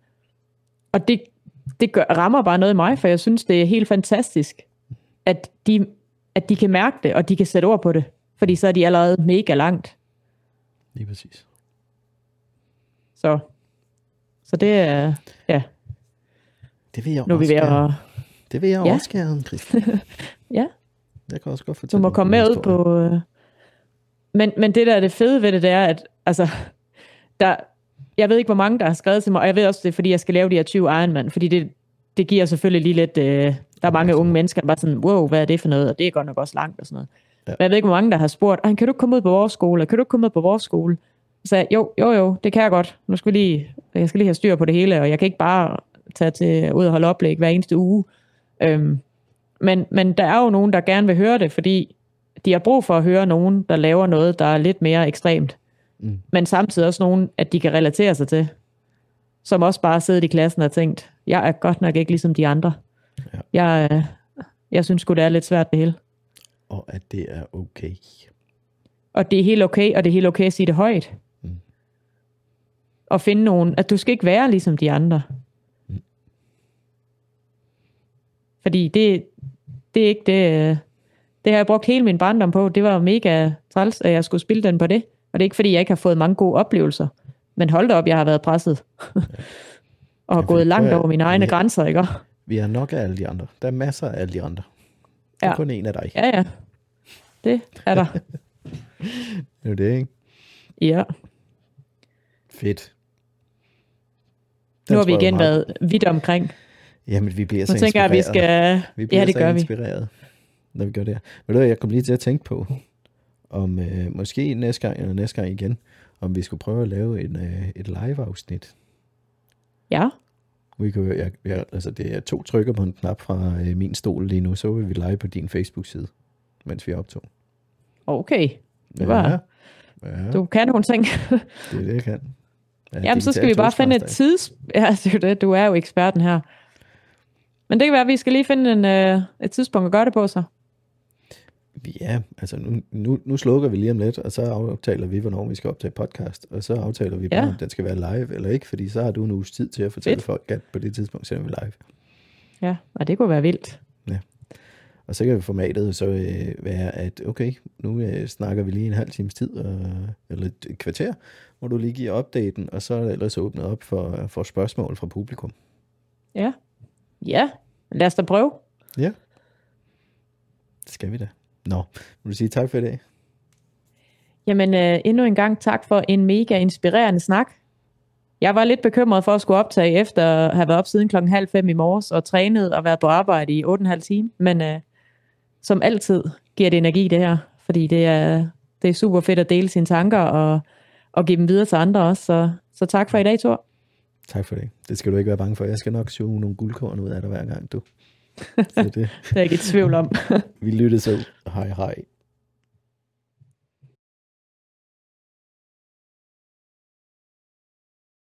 Speaker 2: Og det, det gør, rammer bare noget i mig, for jeg synes, det er helt fantastisk, at de, at de kan mærke det, og de kan sætte ord på det. Fordi så er de allerede mega langt.
Speaker 1: Lige præcis.
Speaker 2: Så, så det er, ja,
Speaker 1: Det vil jeg
Speaker 2: nu vi
Speaker 1: også
Speaker 2: ved
Speaker 1: gerne.
Speaker 2: at,
Speaker 1: Det vil jeg
Speaker 2: Ja.
Speaker 1: også gerne, Christian.
Speaker 2: ja,
Speaker 1: Jeg kan også godt
Speaker 2: du
Speaker 1: fortælle
Speaker 2: må
Speaker 1: en
Speaker 2: komme med ud på, øh, men, men det der er det fede ved det, det er, at altså, der, jeg ved ikke, hvor mange, der har skrevet til mig, og jeg ved også, det er, fordi jeg skal lave de her 20 Ironman, fordi det, det giver selvfølgelig lige lidt, øh, der er mange unge mennesker, der bare sådan, wow, hvad er det for noget, og det er godt nok også langt og sådan noget.
Speaker 1: Ja.
Speaker 2: Men jeg ved ikke, hvor mange, der har spurgt, "Ej, kan du ikke komme ud på vores skole, kan du ikke komme ud på vores skole? Så jeg, jo, jo, jo, det kan jeg godt. Nu skal vi lige, jeg skal lige have styr på det hele, og jeg kan ikke bare tage til, ud og holde oplæg hver eneste uge. Øhm, men, men der er jo nogen, der gerne vil høre det, fordi de har brug for at høre nogen, der laver noget, der er lidt mere ekstremt.
Speaker 1: Mm.
Speaker 2: Men samtidig også nogen, at de kan relatere sig til. Som også bare sidder i klassen og tænkt, jeg er godt nok ikke ligesom de andre.
Speaker 1: Ja.
Speaker 2: Jeg, øh, jeg synes sgu, det er lidt svært det hele.
Speaker 1: Og at det er okay.
Speaker 2: Og det er helt okay, og det er helt okay at sige det højt.
Speaker 1: Mm.
Speaker 2: Og finde nogen, at du skal ikke være ligesom de andre.
Speaker 1: Mm.
Speaker 2: Fordi det, det er ikke det, øh, det har jeg brugt hele min barndom på. Det var mega træls, at jeg skulle spille den på det. Og det er ikke, fordi jeg ikke har fået mange gode oplevelser. Men hold da op, jeg har været presset. og har
Speaker 1: Ja,
Speaker 2: gået langt over mine egne
Speaker 1: ja.
Speaker 2: grænser, ikke?
Speaker 1: Vi er nok af alle de andre. Der er masser af alle de andre. Der er
Speaker 2: Ja.
Speaker 1: kun en af dig.
Speaker 2: Ja, ja. Det er der.
Speaker 1: Det er det, ikke?
Speaker 2: Ja.
Speaker 1: Fedt.
Speaker 2: Nu
Speaker 1: Den
Speaker 2: har vi
Speaker 1: jeg
Speaker 2: igen
Speaker 1: meget-
Speaker 2: været vidt omkring.
Speaker 1: Jamen, vi bliver så
Speaker 2: Nu tænker jeg, at vi
Speaker 1: inspireret.
Speaker 2: skal...
Speaker 1: Vi bliver
Speaker 2: Ja, det
Speaker 1: så
Speaker 2: gør vi.
Speaker 1: Når vi gør det her. Ved du jeg kom lige til at tænke på, om øh, måske næste gang, eller næste gang igen, om vi skulle prøve at lave en, øh, et live-afsnit.
Speaker 2: Ja,
Speaker 1: Vi kan, jeg, jeg, altså det er to trykker på en knap fra øh, min stol lige nu, så er vi live på din Facebook-side, mens vi optog.
Speaker 2: okay. Det var-
Speaker 1: Ja, ja
Speaker 2: Du kan nogle ting.
Speaker 1: det er det, jeg kan. Ja,
Speaker 2: Jamen, så skal vi bare finde et tids... Ja, det er jo det. Du er jo eksperten her. Men det kan være, at vi skal lige finde en, øh, et tidspunkt at gøre det på så.
Speaker 1: Ja, altså nu, nu, nu slukker vi lige om lidt, og så aftaler vi, hvornår vi skal optage podcast, og så aftaler vi
Speaker 2: Ja.
Speaker 1: om den skal være live eller ikke, fordi så har du en uges tid til at fortælle
Speaker 2: Fedt.
Speaker 1: folk, at på det tidspunkt sender vi live.
Speaker 2: Ja, og det kunne være vildt.
Speaker 1: Og så kan formatet så øh, være, at okay, nu øh, snakker vi lige en halv times tid, og, eller et kvarter, hvor du lige giver updaten, og så er der ellers åbnet op for, for spørgsmål fra publikum.
Speaker 2: Ja. Ja, lad os da prøve.
Speaker 1: Ja. Det skal vi da. Nå, vil du sige tak for i dag?
Speaker 2: Jamen, øh, endnu en gang tak for en mega inspirerende snak. Jeg var lidt bekymret for at skulle optage efter at have været op siden klokken halv fem i morges og trænet og været på arbejde i 8,5 timer. Men øh, som altid giver det energi det her, fordi det er, det er super fedt at dele sine tanker og, og give dem videre til andre også. Så, så tak for i dag, Thor.
Speaker 1: Tak for det. Det skal du ikke være bange for. Jeg skal nok suge nogle guldkorn ud af dig hver gang, du. Så det,
Speaker 2: Det er jeg ikke i tvivl om.
Speaker 1: vi lyttes ud. Hej hej.